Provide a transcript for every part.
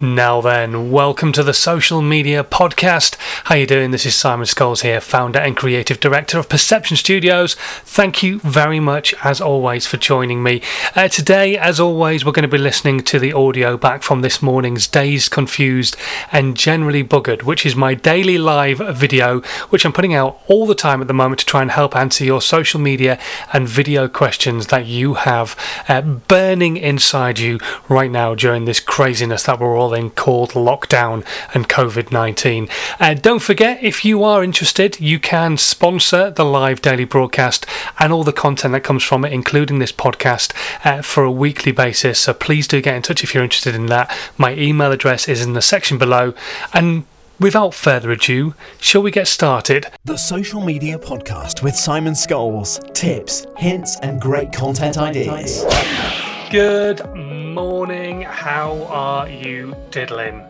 Now then, welcome to the Social Media Podcast. How you doing? This is Simon Scholes here, founder and creative director of Perception Studios. Thank you very much, as always, for joining me. Uh, today, as always, we're going to be listening to the audio back from this morning's Dazed, Confused and Generally Buggered, which is my daily live video, which I'm putting out all the time at the moment to try and help answer your social media and video questions that you have uh, burning inside you right now during this craziness that we're all called lockdown and COVID 19. Uh, don't forget, if you are interested, you can sponsor the live daily broadcast and all the content that comes from it, including this podcast, uh, for a weekly basis. So please do get in touch if you're interested in that. My email address is in the section below. And Without further ado, shall we get started? The Social Media Podcast with Simon Scholes. Tips, hints, and great content ideas. Good morning. How are you diddling?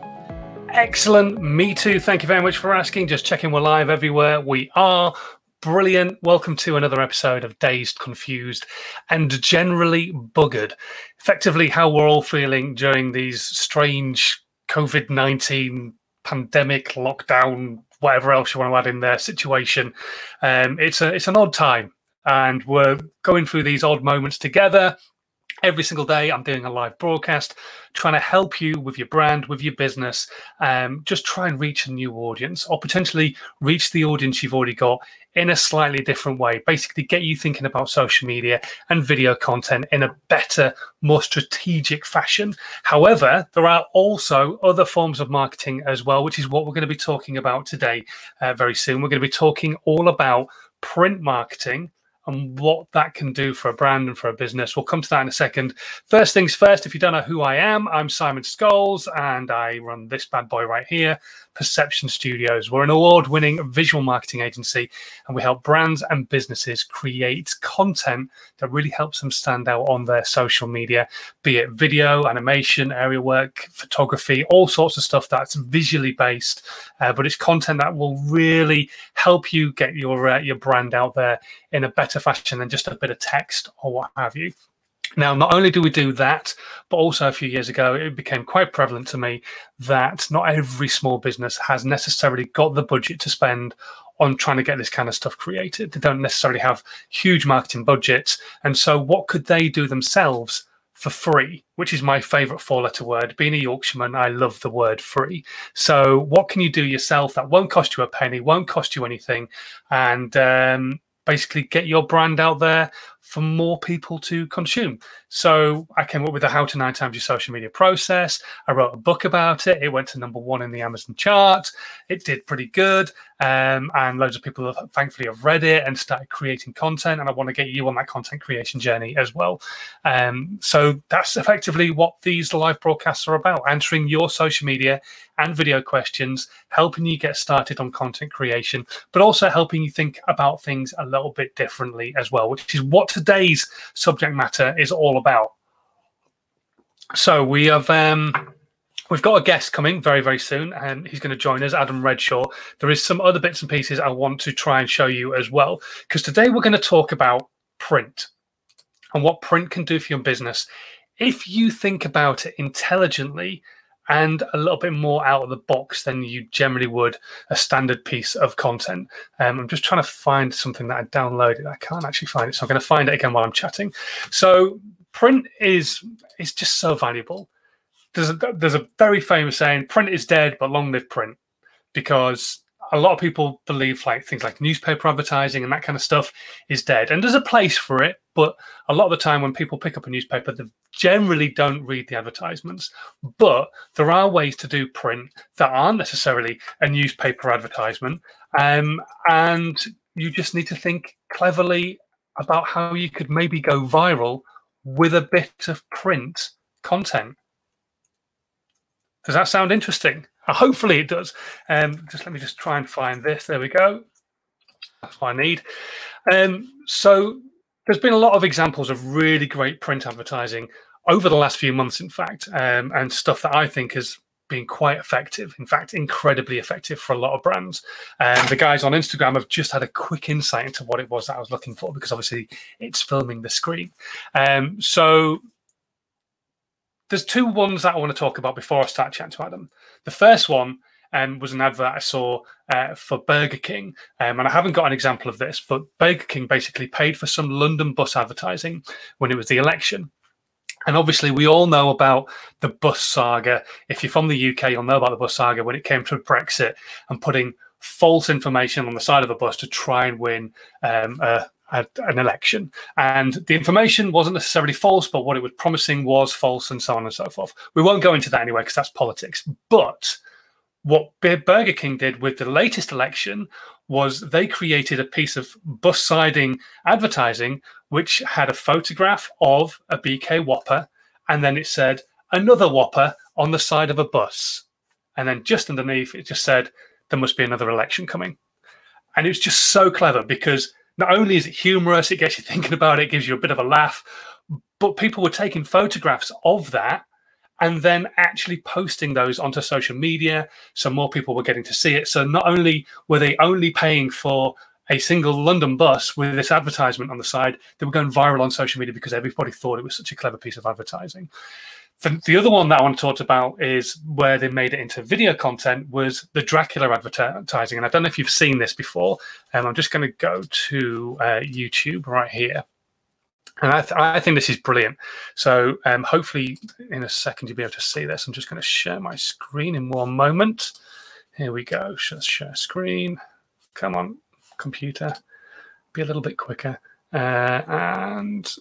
Excellent. Me too. Thank you very much for asking. Just checking we're live everywhere. We are. Brilliant. Welcome to another episode of Dazed, Confused, and Generally Buggered. Effectively, how we're all feeling during these strange COVID 19 pandemic, lockdown, whatever else you want to add in there situation. Um, it's, a, it's an odd time, and we're going through these odd moments together every single day i'm doing a live broadcast trying to help you with your brand with your business um, just try and reach a new audience or potentially reach the audience you've already got in a slightly different way. Basically get you thinking about social media and video content in a better more strategic fashion. However there are also other forms of marketing as well which is what we're going to be talking about today uh, very soon. We're going to be talking all about print marketing and what that can do for a brand and for a business. We'll come to that in a second. First things first, if you don't know who I am, I'm Simon Scholes and I run this bad boy right here, Perception Studios. We're an award winning visual marketing agency and we help brands and businesses create content that really helps them stand out on their social media, be it video, animation, aerial work, photography, all sorts of stuff that's visually based, uh, but it's content that will really help you get your uh, your brand out there in a better fashion than just a bit of text or what have you. Now, not only do we do that, but also a few years ago, it became quite prevalent to me that not every small business has necessarily got the budget to spend on trying to get this kind of stuff created. They don't necessarily have huge marketing budgets. And so, what could they do themselves for free, which is my favorite four letter word? Being a Yorkshireman, I love the word free. So, what can you do yourself that won't cost you a penny, won't cost you anything, and um, basically get your brand out there for more people to consume. So I came up with the How to Nine Times Your Social Media Process. I wrote a book about it. It went to number one in the Amazon chart. It did pretty good. Um, and loads of people have, thankfully have read it and started creating content. And I want to get you on that content creation journey as well. Um, so that's effectively what these live broadcasts are about answering your social media and video questions, helping you get started on content creation, but also helping you think about things a little bit differently as well, which is what today's subject matter is all about. So we have um, we've got a guest coming very very soon, and he's going to join us, Adam Redshaw. There is some other bits and pieces I want to try and show you as well, because today we're going to talk about print and what print can do for your business. If you think about it intelligently and a little bit more out of the box than you generally would a standard piece of content. Um, I'm just trying to find something that I downloaded. I can't actually find it, so I'm going to find it again while I'm chatting. So print is is just so valuable. There's a, there's a very famous saying: "Print is dead, but long live print," because a lot of people believe like things like newspaper advertising and that kind of stuff is dead. And there's a place for it but a lot of the time when people pick up a newspaper they generally don't read the advertisements. But there are ways to do print that aren't necessarily a newspaper advertisement. Um, and you just need to think cleverly about how you could maybe go viral with a bit of print content does that sound interesting uh, hopefully it does. Um, just let me just try and find this. There we go. That's what I need. Um, so there's been a lot of examples of really great print advertising over the last few months, in fact, um, and stuff that I think has been quite effective. In fact, incredibly effective for a lot of brands. And the guys on Instagram have just had a quick insight into what it was that I was looking for because obviously it's filming the screen. Um, so there's two ones that I want to talk about before I start chatting to Adam. The first one um, was an advert I saw uh, for Burger King, um, and I haven't got an example of this, but Burger King basically paid for some London bus advertising when it was the election. And obviously, we all know about the bus saga. If you're from the UK, you'll know about the bus saga when it came to Brexit and putting false information on the side of a bus to try and win um, a, a, an election. And the information wasn't necessarily false, but what it was promising was false, and so on and so forth. We won't go into that anyway because that's politics. But what Burger King did with the latest election was they created a piece of bus siding advertising which had a photograph of a BK Whopper, and then it said another Whopper on the side of a bus. And then just underneath, it just said, there must be another election coming. And it was just so clever because not only is it humorous, it gets you thinking about it, gives you a bit of a laugh, but people were taking photographs of that and then actually posting those onto social media so more people were getting to see it. So not only were they only paying for a single London bus with this advertisement on the side, they were going viral on social media because everybody thought it was such a clever piece of advertising. The, the other one that I want to talk about is where they made it into video content was the Dracula advertising. And I don't know if you've seen this before. And um, I'm just going to go to uh, YouTube right here. And I, th- I, think this is brilliant. So um, hopefully, in a second, you'll be able to see this. I'm just going to share my screen in one moment. Here we go. Just share screen. Come on, computer. Be a little bit quicker. Uh, and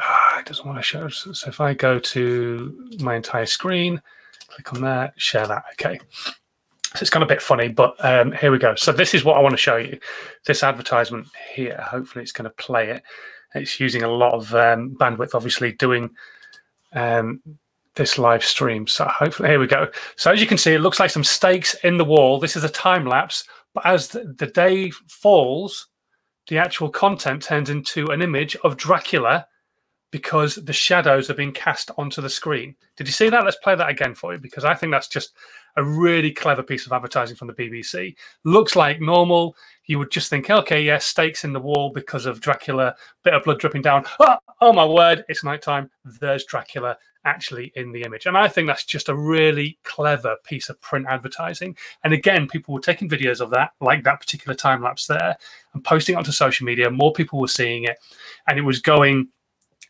ah, it doesn't want to show. So if I go to my entire screen, click on that, share that. Okay. So it's kind of a bit funny, but um, here we go. So this is what I want to show you. This advertisement here. Hopefully, it's going to play it. It's using a lot of um, bandwidth, obviously, doing um, this live stream. So hopefully, here we go. So as you can see, it looks like some stakes in the wall. This is a time lapse, but as the, the day falls, the actual content turns into an image of Dracula because the shadows are being cast onto the screen. Did you see that? Let's play that again for you because I think that's just a really clever piece of advertising from the BBC. Looks like normal. You would just think, okay, yeah, stakes in the wall because of Dracula, bit of blood dripping down. Oh, oh my word, it's nighttime. There's Dracula actually in the image. And I think that's just a really clever piece of print advertising. And again, people were taking videos of that, like that particular time lapse there, and posting onto social media. More people were seeing it, and it was going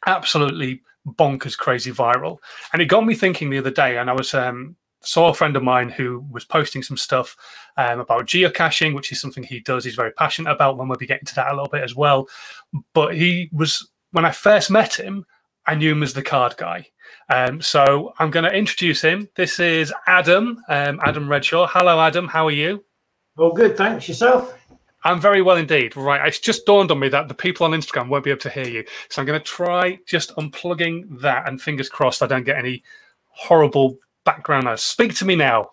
absolutely bonkers, crazy viral. And it got me thinking the other day, and I was um, saw a friend of mine who was posting some stuff um, about geocaching, which is something he does. He's very passionate about. When we'll be getting to that a little bit as well. But he was when I first met him, I knew him as the card guy. Um, so I'm going to introduce him. This is Adam, um, Adam Redshaw. Hello, Adam. How are you? All good, thanks. Yourself? I'm very well indeed. Right, it's just dawned on me that the people on Instagram won't be able to hear you, so I'm going to try just unplugging that, and fingers crossed I don't get any horrible background noise. Speak to me now.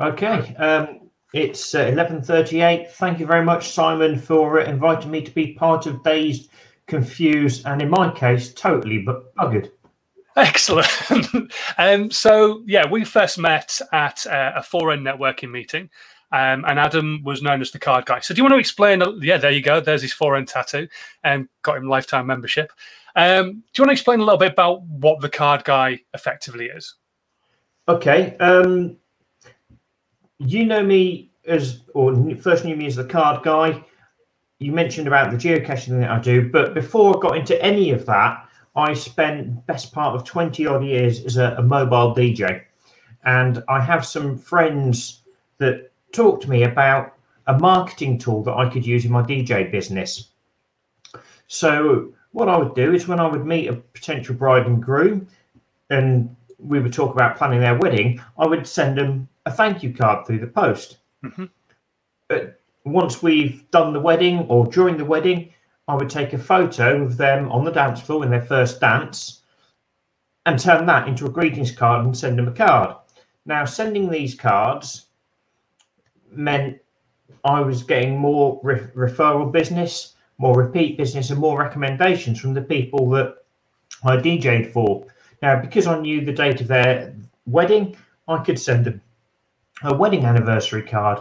Okay, um, it's uh, 11:38. Thank you very much, Simon, for uh, inviting me to be part of Dazed, Confused, and in my case, totally but buggered. Excellent. um, so, yeah, we first met at uh, a 4N networking meeting, um, and Adam was known as the card guy. So, do you want to explain? Yeah, there you go. There's his 4N tattoo, and um, got him lifetime membership. Um, do you want to explain a little bit about what the card guy effectively is? Okay. Um, you know me as, or first knew me as the card guy. You mentioned about the geocaching that I do, but before I got into any of that, I spent best part of 20 odd years as a, a mobile DJ. And I have some friends that talk to me about a marketing tool that I could use in my DJ business. So what I would do is when I would meet a potential bride and groom and we would talk about planning their wedding, I would send them a thank you card through the post. Mm-hmm. But once we've done the wedding or during the wedding, I would take a photo of them on the dance floor in their first dance and turn that into a greetings card and send them a card. Now, sending these cards meant I was getting more re- referral business, more repeat business, and more recommendations from the people that I DJ'd for. Now, because I knew the date of their wedding, I could send them a wedding anniversary card,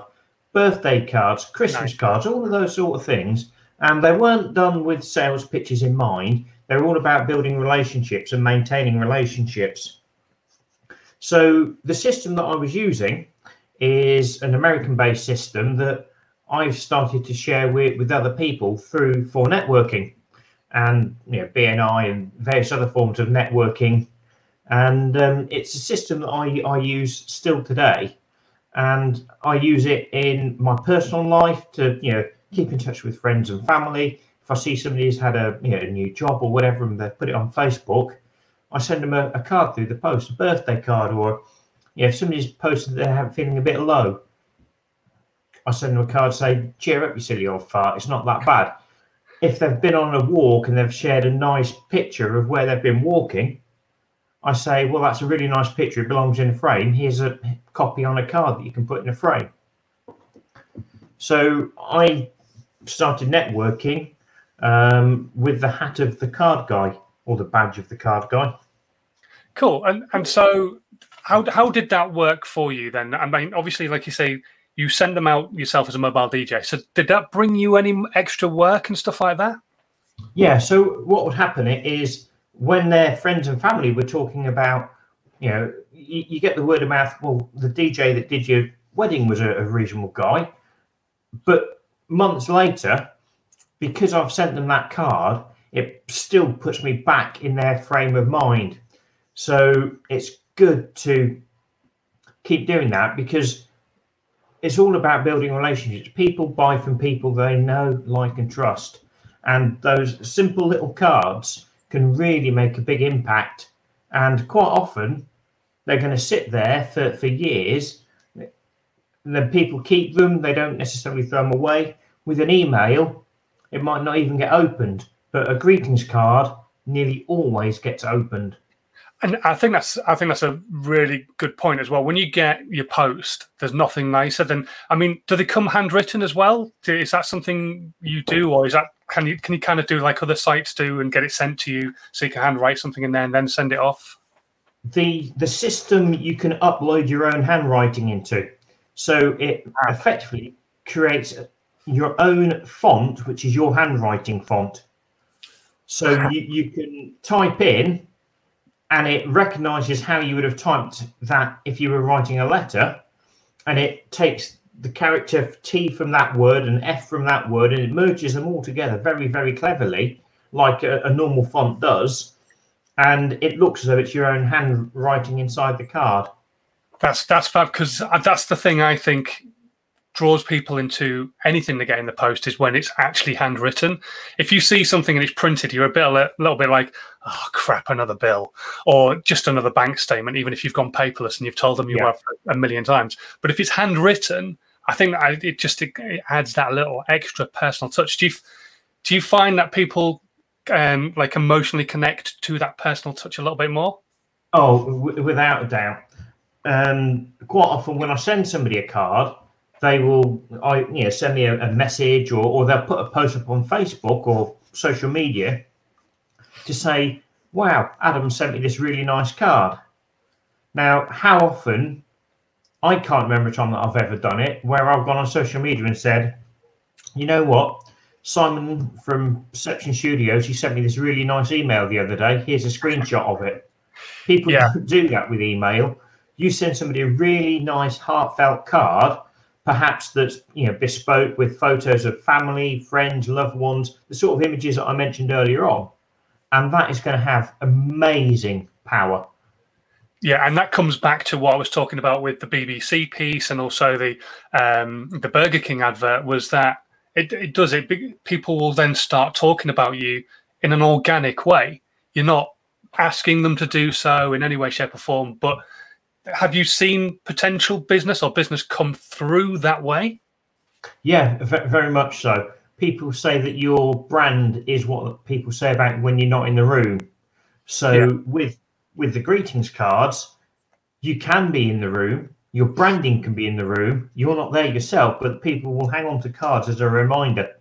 birthday cards, Christmas nice. cards, all of those sort of things and they weren't done with sales pitches in mind. they're all about building relationships and maintaining relationships. So the system that I was using is an American-based system that I've started to share with, with other people through for networking and you know BNI and various other forms of networking. And um, it's a system that I, I use still today. And I use it in my personal life to, you know, keep in touch with friends and family. If I see somebody who's had a, you know, a new job or whatever and they put it on Facebook, I send them a, a card through the post, a birthday card, or you know, if somebody's posted they're feeling a bit low, I send them a card say, "Cheer up, you silly old fart. It's not that bad." If they've been on a walk and they've shared a nice picture of where they've been walking, I say, "Well, that's a really nice picture. It belongs in a frame. Here's a copy on a card that you can put in a frame." So I started networking um, with the hat of the card guy or the badge of the card guy. Cool. And and so how how did that work for you then? I mean, obviously, like you say, you send them out yourself as a mobile DJ. So did that bring you any extra work and stuff like that? Yeah. So what would happen is when their friends and family were talking about, you know, you, you get the word of mouth. Well, the DJ that did your wedding was a, a reasonable guy, but months later, because I've sent them that card, it still puts me back in their frame of mind. So it's good to keep doing that because it's all about building relationships. People buy from people they know, like, and trust. And those simple little cards can really make a big impact. And quite often, they're going to sit there for, for years. Then people keep them, they don't necessarily throw them away. With an email, it might not even get opened, but a greetings card nearly always gets opened. And I think that's I think that's a really good point as well. When you get your post, there's nothing nicer than I mean, do they come handwritten as well? Is that something you do, or is that can you can you kind of do like other sites do and get it sent to you so you can handwrite something in there and then send it off? The the system you can upload your own handwriting into, so it ah. effectively creates your own font, which is your handwriting font. So ah. you, you can type in and it recognizes how you would have typed that if you were writing a letter and it takes the character T from that word and F from that word and it merges them all together very, very cleverly, like a, a normal font does. And it looks as though it's your own handwriting inside the card. That's that's fab because uh, that's the thing I think draws people into anything they get in the post is when it's actually handwritten. If you see something and it's printed, you're a bit a little bit like, oh crap, another bill, or just another bank statement. Even if you've gone paperless and you've told them you yeah. have a million times, but if it's handwritten, I think it just it adds that little extra personal touch. Do you do you find that people um, like emotionally connect to that personal touch a little bit more? Oh, w- without a doubt. Um, quite often, when I send somebody a card, they will I you know send me a, a message or, or they'll put a post up on Facebook or social media to say, Wow, Adam sent me this really nice card. Now, how often I can't remember a time that I've ever done it where I've gone on social media and said, you know what? Simon from Perception Studios, he sent me this really nice email the other day. Here's a screenshot of it. People yeah. do that with email. You send somebody a really nice, heartfelt card, perhaps that's you know bespoke with photos of family, friends, loved ones, the sort of images that I mentioned earlier on, and that is going to have amazing power. Yeah, and that comes back to what I was talking about with the BBC piece and also the um, the Burger King advert was that it, it does it. People will then start talking about you in an organic way. You're not asking them to do so in any way, shape, or form, but have you seen potential business or business come through that way? Yeah, very much so. People say that your brand is what people say about when you're not in the room. So yeah. with with the greetings cards, you can be in the room. Your branding can be in the room. You're not there yourself, but people will hang on to cards as a reminder.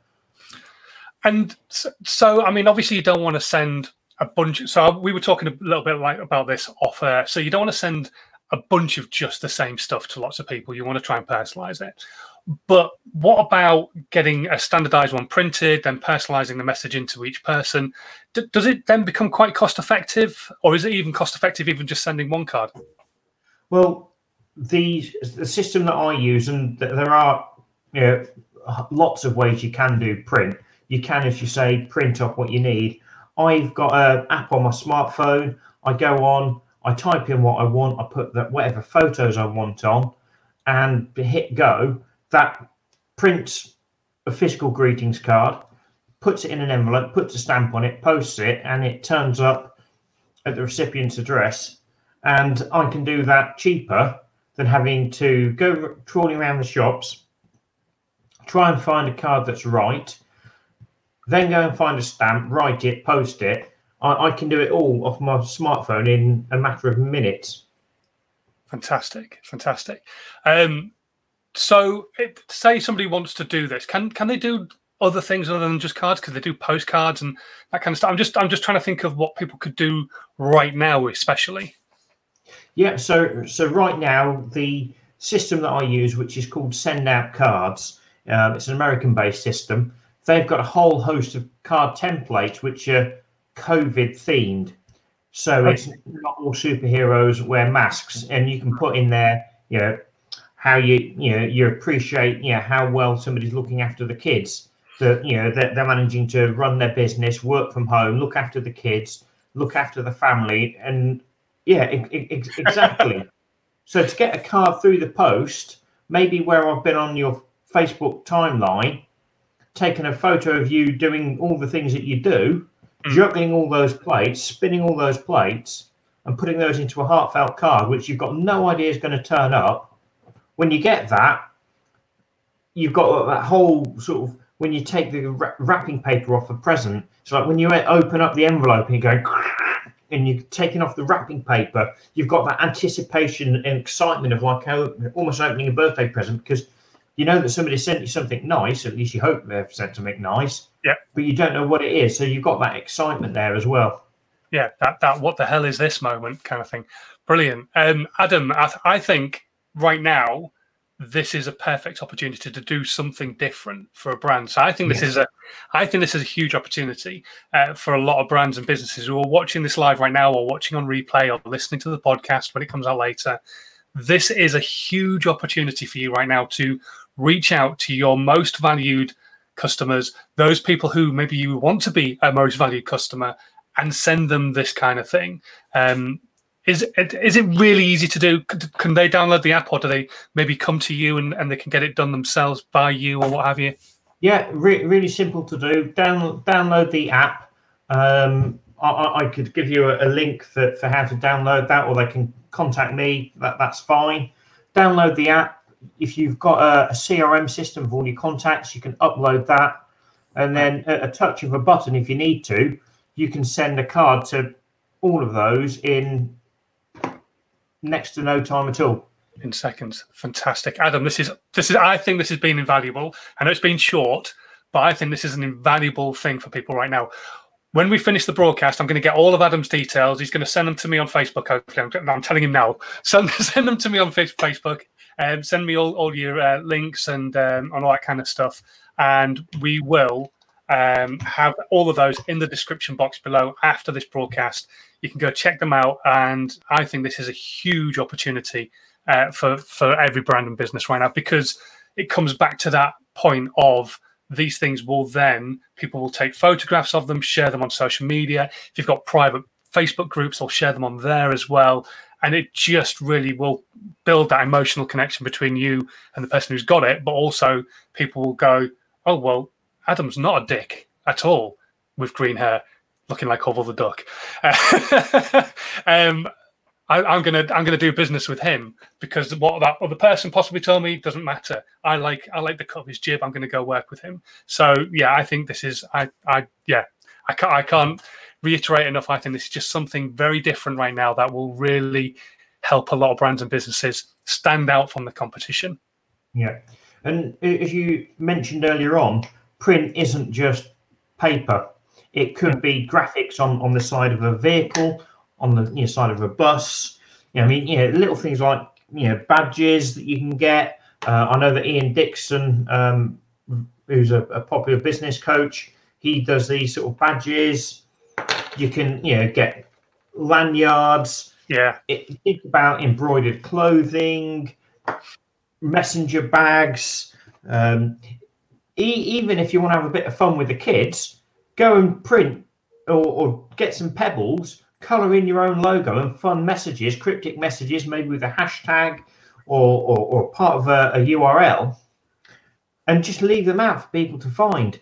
And so, I mean, obviously, you don't want to send a bunch. So we were talking a little bit like about this off air. So you don't want to send a bunch of just the same stuff to lots of people. You want to try and personalize it. But what about getting a standardized one printed, then personalizing the message into each person? D- does it then become quite cost effective, or is it even cost effective even just sending one card? Well, the the system that I use, and there are you know, lots of ways you can do print. You can, as you say, print off what you need. I've got an app on my smartphone. I go on, I type in what I want, I put that whatever photos I want on, and hit go. That prints a physical greetings card, puts it in an envelope, puts a stamp on it, posts it, and it turns up at the recipient's address. And I can do that cheaper than having to go trawling around the shops, try and find a card that's right, then go and find a stamp, write it, post it. I, I can do it all off my smartphone in a matter of minutes. Fantastic, fantastic. Um, so, it, say somebody wants to do this, can can they do other things other than just cards? Because they do postcards and that kind of stuff? I'm just I'm just trying to think of what people could do right now, especially. Yeah. So so right now the system that I use, which is called Send Out Cards, um, it's an American-based system. They've got a whole host of card templates which are COVID themed. So it's not all superheroes wear masks, and you can put in there, you know, how you you know you appreciate you know how well somebody's looking after the kids. That you know they're, they're managing to run their business, work from home, look after the kids, look after the family, and yeah, exactly. so to get a card through the post, maybe where I've been on your Facebook timeline, taking a photo of you doing all the things that you do. Mm. juggling all those plates, spinning all those plates, and putting those into a heartfelt card, which you've got no idea is going to turn up. When you get that, you've got that whole sort of when you take the wrapping paper off a present. It's like when you open up the envelope and you go, and you're taking off the wrapping paper, you've got that anticipation and excitement of like almost opening a birthday present because you know that somebody sent you something nice. At least you hope they've sent something nice. Yeah. But you don't know what it is, so you've got that excitement there as well. Yeah, that that what the hell is this moment kind of thing. Brilliant, um, Adam. I, th- I think right now this is a perfect opportunity to do something different for a brand. So I think this is a, I think this is a huge opportunity uh, for a lot of brands and businesses who are watching this live right now, or watching on replay, or listening to the podcast when it comes out later. This is a huge opportunity for you right now to reach out to your most valued customers, those people who maybe you want to be a most valued customer, and send them this kind of thing. Um, is it, is it really easy to do? Can they download the app, or do they maybe come to you and, and they can get it done themselves by you, or what have you? Yeah, re- really simple to do. Down, download the app. Um, I, I, could give you a, a, link for, for how to download that, or they can contact me. That that's fine. Download the app if you've got a, a, CRM system of all your contacts, you can upload that, and then at a touch of a button, if you need to, you can send a card to all of those in next to no time at all. In seconds, fantastic, Adam. This is this is. I think this has been invaluable. I know it's been short, but I think this is an invaluable thing for people right now when we finish the broadcast, I'm going to get all of Adam's details. He's going to send them to me on Facebook. Hopefully, I'm, I'm telling him now. Send, send them to me on Facebook. Um, send me all, all your uh, links and um, and all that kind of stuff, and we will um, have all of those in the description box below after this broadcast. You can go check them out, and I think this is a huge opportunity uh, for for every brand and business right now because it comes back to that point of these things will then people will take photographs of them, share them on social media. If you've got private Facebook groups, they'll share them on there as well and it just really will build that emotional connection between you and the person who's got it but also people will go oh well adam's not a dick at all with green hair looking like Orville the duck um, I, am gonna I'm gonna do business with him because what that other person possibly told me doesn't matter. I like I like the cut of his jib. I'm gonna go work with him. So yeah, I think this is I I yeah I can't I can't reiterate enough. I think this is just something very different right now that will really help a lot of brands and businesses stand out from the competition. Yeah. And as you mentioned earlier on, print isn't just paper. It could be graphics on, on the side of a vehicle, on the you know, side of a bus. You know, I mean, you know, little things like you know badges that you can get, Uh, I know that Ian Dixon, um, who's a, a, popular business coach, he does these sort of badges. You can, you know, get lanyards. Yeah. It, think about embroidered clothing, messenger bags. Um, e- even if you want to have a bit of fun with the kids, go and print or, or get some pebbles, color in your own logo and fun messages, cryptic messages, maybe with a hashtag or, or, or part of a, a, URL, and just leave them out for people to find.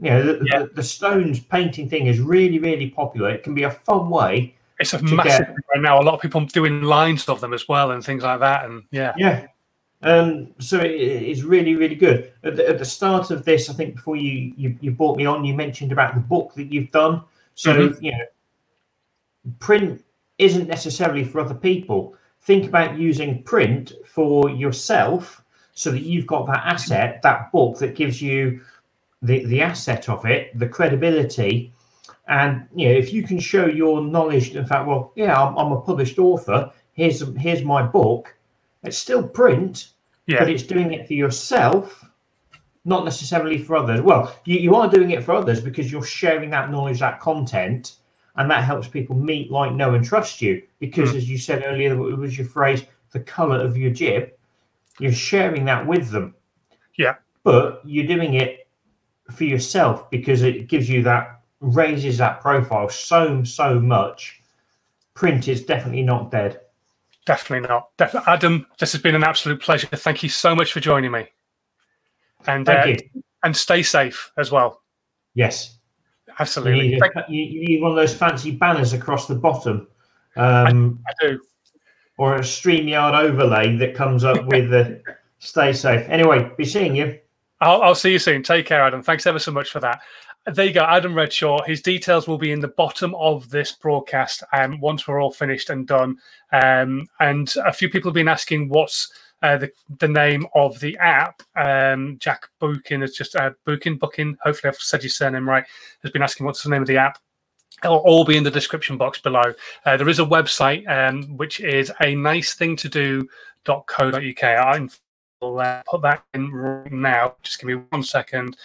You know, the, yeah. the, the, stones painting thing is really, really popular. It can be a fun way. It's a massive get... right now. A lot of people doing lines of them as well and things like that. And yeah, yeah. Um, so it, it's really, really good. At the, at the, start of this, I think before you, you you brought me on, you mentioned about the book that you've done. So mm-hmm. you know, print isn't necessarily for other people. Think about using print for yourself so that you've got that asset, that book that gives you the, the asset of it, the credibility. And you know, if you can show your knowledge, in fact, well, yeah, I'm, I'm a published author. Here's here's my book. It's still print, yeah. but it's doing it for yourself, not necessarily for others. Well, you, you are doing it for others because you're sharing that knowledge, that content, and that helps people meet, like, know, and trust you. Because, mm. as you said earlier, it was your phrase, the color of your jib. You're sharing that with them. Yeah. But you're doing it for yourself because it gives you that, raises that profile so, so much. Print is definitely not dead. Definitely not. Def- Adam, this has been an absolute pleasure. Thank you so much for joining me. And, uh, and stay safe as well. Yes. Absolutely. You need, a, you need, one of those fancy banners across the bottom. Um, I, I, do. Or a StreamYard overlay that comes up with the stay safe. Anyway, be seeing you. I'll, I'll see you soon. Take care, Adam. Thanks ever so much for that. There you go, Adam Redshaw. His details will be in the bottom of this broadcast um, once we're all finished and done. Um, and a few people have been asking what's uh, the, the name of the app. Um, Jack Bookin is just uh, Bookin, Bookin. Hopefully, I've said your surname right. Has been asking what's the name of the app. It'll all be in the description box below. Uh, there is a website um, which is a nice thing to do.co.uk. I'll uh, put that in right now. Just give me one second.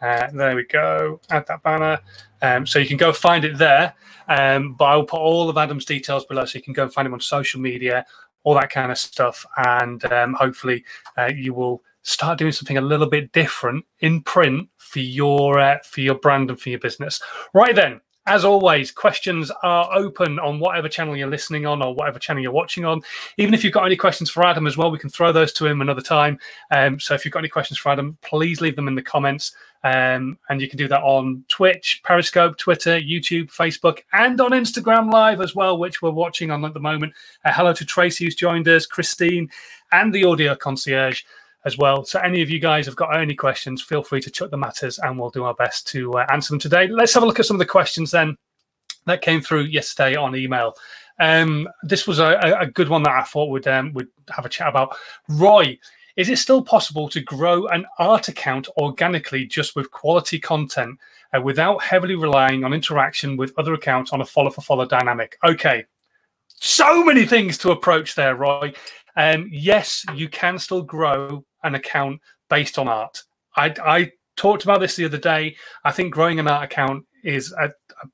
Uh, there we go. Add that banner. Um, so you can go find it there. Um, but I'll put all of Adam's details below so you can go and find him on social media all that kind of stuff. And um, hopefully, uh, you will start doing something a little bit different in print for your uh, for your brand and for your business. Right then, as always, questions are open on whatever channel you're listening on or whatever channel you're watching on. Even if you've got any questions for Adam as well, we can throw those to him another time. Um, so if you've got any questions for Adam, please leave them in the comments. Um, and you can do that on Twitch, Periscope, Twitter, YouTube, Facebook, and on Instagram Live as well, which we're watching on at the moment. Uh, hello to Tracy, who's joined us, Christine, and the audio concierge as well. So, any of you guys have got any questions, feel free to chuck them at us and we'll do our best to uh, answer them today. Let's have a look at some of the questions then that came through yesterday on email. Um, this was a, a, good one that I thought would um, would have a chat about. Roy, is it still possible to grow an art account organically just with quality content uh, without heavily relying on interaction with other accounts on a follow for follow dynamic? Okay, so many things to approach there, Roy. Um, yes, you can still grow an account based on art. I, I talked about this the other day. I think growing an art account is a,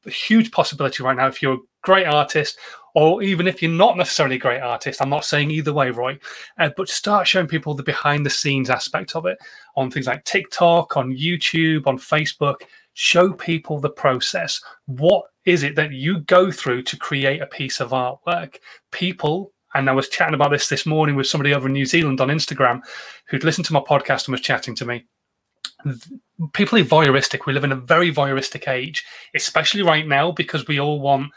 a, huge possibility right now. If you're a great artist, or even if you're not necessarily a great artist, I'm not saying either way, Roy, uh, but start showing people the behind the scenes aspect of it on things like TikTok, on YouTube, on Facebook. Show people the process. What is it that you go through to create a piece of artwork? People and I was chatting about this this morning with somebody over in New Zealand on Instagram who'd listened to my podcast and was chatting to me. People are voyeuristic. We live in a very voyeuristic age, especially right now because we all want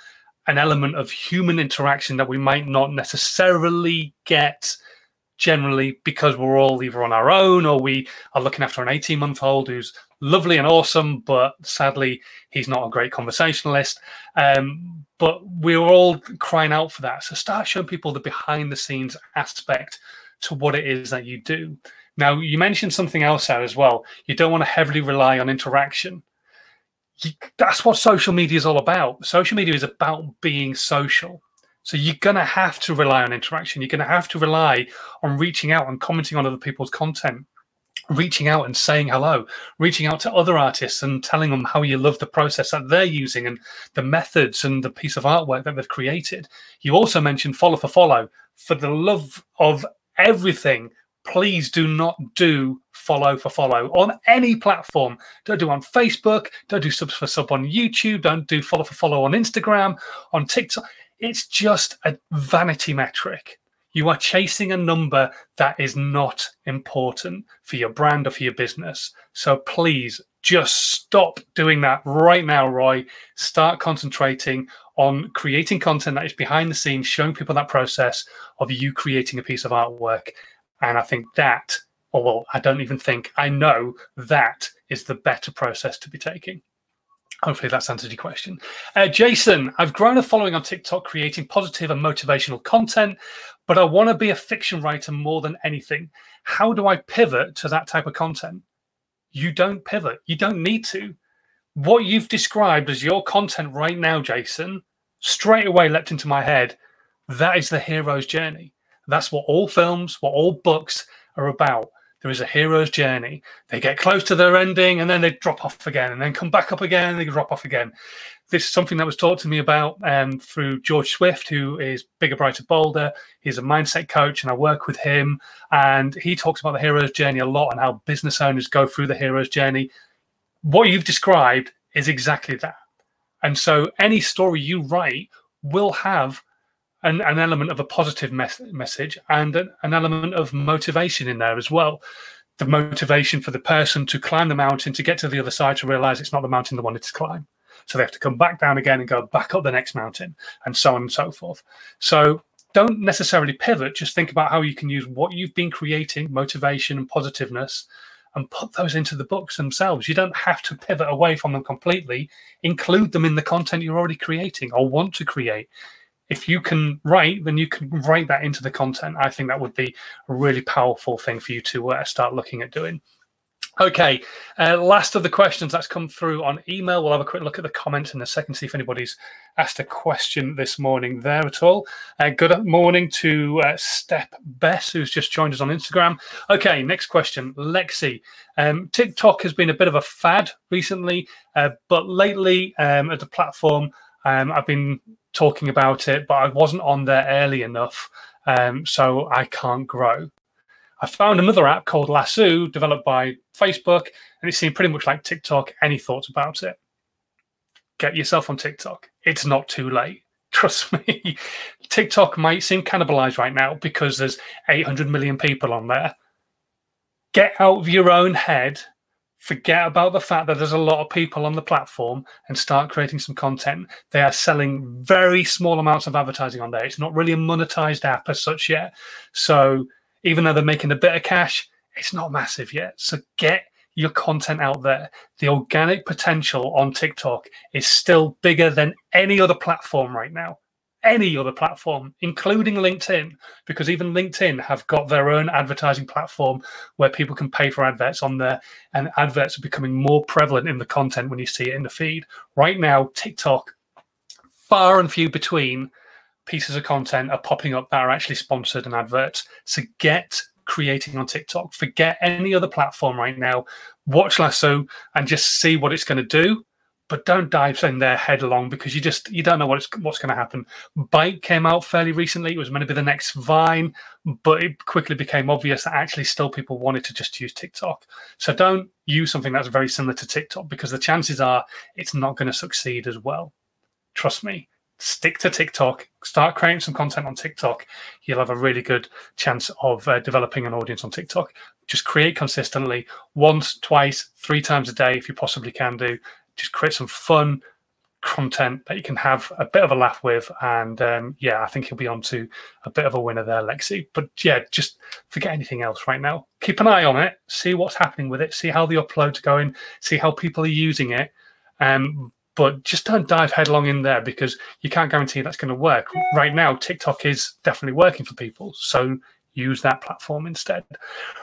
an element of human interaction that we might not necessarily get generally because we're all either on our own or we are looking after an 18 month old who's lovely and awesome, but sadly, he's not a great conversationalist. Um, but we're all crying out for that. So start showing people the behind the scenes aspect to what it is that you do. Now, you mentioned something else there as well. You don't want to heavily rely on interaction. You, that's what social media is all about. Social media is about being social. So you're going to have to rely on interaction. You're going to have to rely on reaching out and commenting on other people's content, reaching out and saying hello, reaching out to other artists and telling them how you love the process that they're using and the methods and the piece of artwork that they've created. You also mentioned follow for follow. For the love of everything, please do not do follow for follow on any platform. Don't do on Facebook. Don't do sub for sub on YouTube. Don't do follow for follow on Instagram, on TikTok. It's just a vanity metric. You are chasing a number that is not important for your brand or for your business. So please just stop doing that right now, Roy. Start concentrating on creating content that is behind the scenes, showing people that process of you creating a piece of artwork. And I think that, or well, I don't even think, I know that is the better process to be taking. Hopefully that's answered your question. Uh, Jason, I've grown a following on TikTok creating positive and motivational content, but I want to be a fiction writer more than anything. How do I pivot to that type of content? You don't pivot. You don't need to. What you've described as your content right now, Jason, straight away leapt into my head. That is the hero's journey. That's what all films, what all books are about. There is a hero's journey. They get close to their ending and then they drop off again and then come back up again and they drop off again. This is something that was taught to me about um, through George Swift, who is Bigger, Brighter, Bolder. He's a mindset coach and I work with him. And he talks about the hero's journey a lot and how business owners go through the hero's journey. What you've described is exactly that. And so any story you write will have an, an element of a positive mes- message and an, an element of motivation in there as well. The motivation for the person to climb the mountain to get to the other side to realize it's not the mountain they wanted to climb. So they have to come back down again and go back up the next mountain and so on and so forth. So don't necessarily pivot, just think about how you can use what you've been creating, motivation and positiveness, and put those into the books themselves. You don't have to pivot away from them completely. Include them in the content you're already creating or want to create if you can write, then you can write that into the content. I think that would be a really powerful thing for you to uh, start looking at doing. Okay, uh, last of the questions that's come through on email. We'll have a quick look at the comments in a second, see if anybody's asked a question this morning there at all. Uh, good morning to uh, Step Bess, who's just joined us on Instagram. Okay, next question. Lexi. Um, TikTok has been a bit of a fad recently, uh, but lately um, as a platform, um, I've been talking about it, but I wasn't on there early enough, um, so I can't grow. I found another app called Lasso, developed by Facebook, and it seemed pretty much like TikTok. Any thoughts about it? Get yourself on TikTok. It's not too late. Trust me. TikTok might seem cannibalized right now because there's 800 million people on there. Get out of your own head forget about the fact that there's a lot of people on the platform and start creating some content. They are selling very small amounts of advertising on there. It's not really a monetized app as such yet. So even though they're making a bit of cash, it's not massive yet. So get your content out there. The organic potential on TikTok is still bigger than any other platform right now any other platform, including LinkedIn, because even LinkedIn have got their own advertising platform where people can pay for adverts on there, and adverts are becoming more prevalent in the content when you see it in the feed. Right now, TikTok, far and few between pieces of content are popping up that are actually sponsored and adverts. So get creating on TikTok. Forget any other platform right now. Watch Lasso and just see what it's going to do but don't dive in there headlong because you just you don't know what's what's going to happen. Byte came out fairly recently; it was meant to be the next Vine, but it quickly became obvious that actually still people wanted to just use TikTok. So don't use something that's very similar to TikTok because the chances are it's not going to succeed as well. Trust me. Stick to TikTok. Start creating some content on TikTok. You'll have a really good chance of uh, developing an audience on TikTok. Just create consistently, once, twice, three times a day if you possibly can do just create some fun content that you can have a bit of a laugh with. And um, yeah, I think he'll be on to a bit of a winner there, Lexi. But yeah, just forget anything else right now. Keep an eye on it, see what's happening with it, see how the uploads going, see how people are using it. Um, but just don't dive headlong in there because you can't guarantee that's going to work. Right now, TikTok is definitely working for people. So use that platform instead.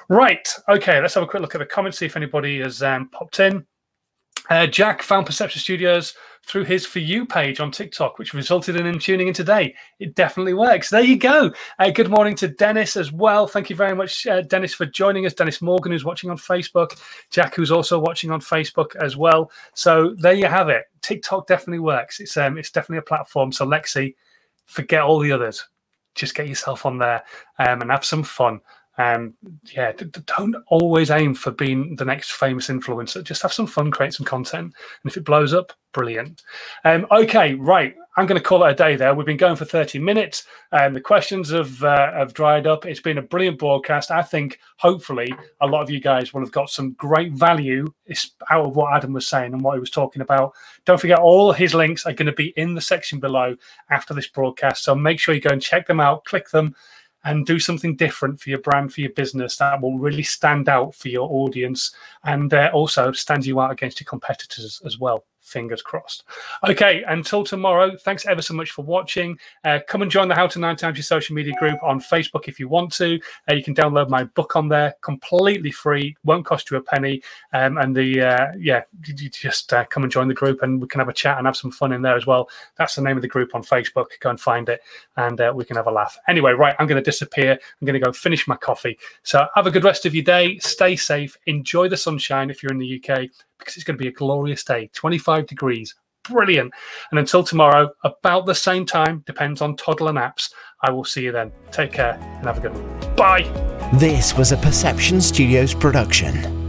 Right. Okay. Let's have a quick look at the comments, see if anybody has um, popped in. Uh, Jack found Perception Studios through his For You page on TikTok, which resulted in him tuning in today. It definitely works. There you go. Uh, good morning to Dennis as well. Thank you very much, uh, Dennis, for joining us. Dennis Morgan, who's watching on Facebook. Jack, who's also watching on Facebook as well. So there you have it. TikTok definitely works. It's um, it's definitely a platform. So Lexi, forget all the others. Just get yourself on there um, and have some fun. Um, yeah, don't always aim for being the next famous influencer. Just have some fun, create some content, and if it blows up, brilliant. Um, okay, right. I'm going to call it a day there. We've been going for 30 minutes, and the questions have uh, have dried up. It's been a brilliant broadcast. I think hopefully a lot of you guys will have got some great value out of what Adam was saying and what he was talking about. Don't forget, all his links are going to be in the section below after this broadcast. So make sure you go and check them out, click them and do something different for your brand, for your business that will really stand out for your audience and uh, also stand you out against your competitors as well fingers crossed. Okay, until tomorrow, thanks ever so much for watching. Uh, come and join the How to Nine Times Your Social Media group on Facebook if you want to. Uh, you can download my book on there completely free, won't cost you a penny. Um, and the, uh, yeah, you just uh, come and join the group and we can have a chat and have some fun in there as well. That's the name of the group on Facebook. Go and find it and uh, we can have a laugh. Anyway, right, I'm going to disappear. I'm going to go finish my coffee. So have a good rest of your day. Stay safe. Enjoy the sunshine if you're in the UK because it's going to be a glorious day 25 degrees. Brilliant. And until tomorrow, about the same time, depends on toddler and apps. I will see you then. Take care and have a good one. Bye. This was a Perception Studios production.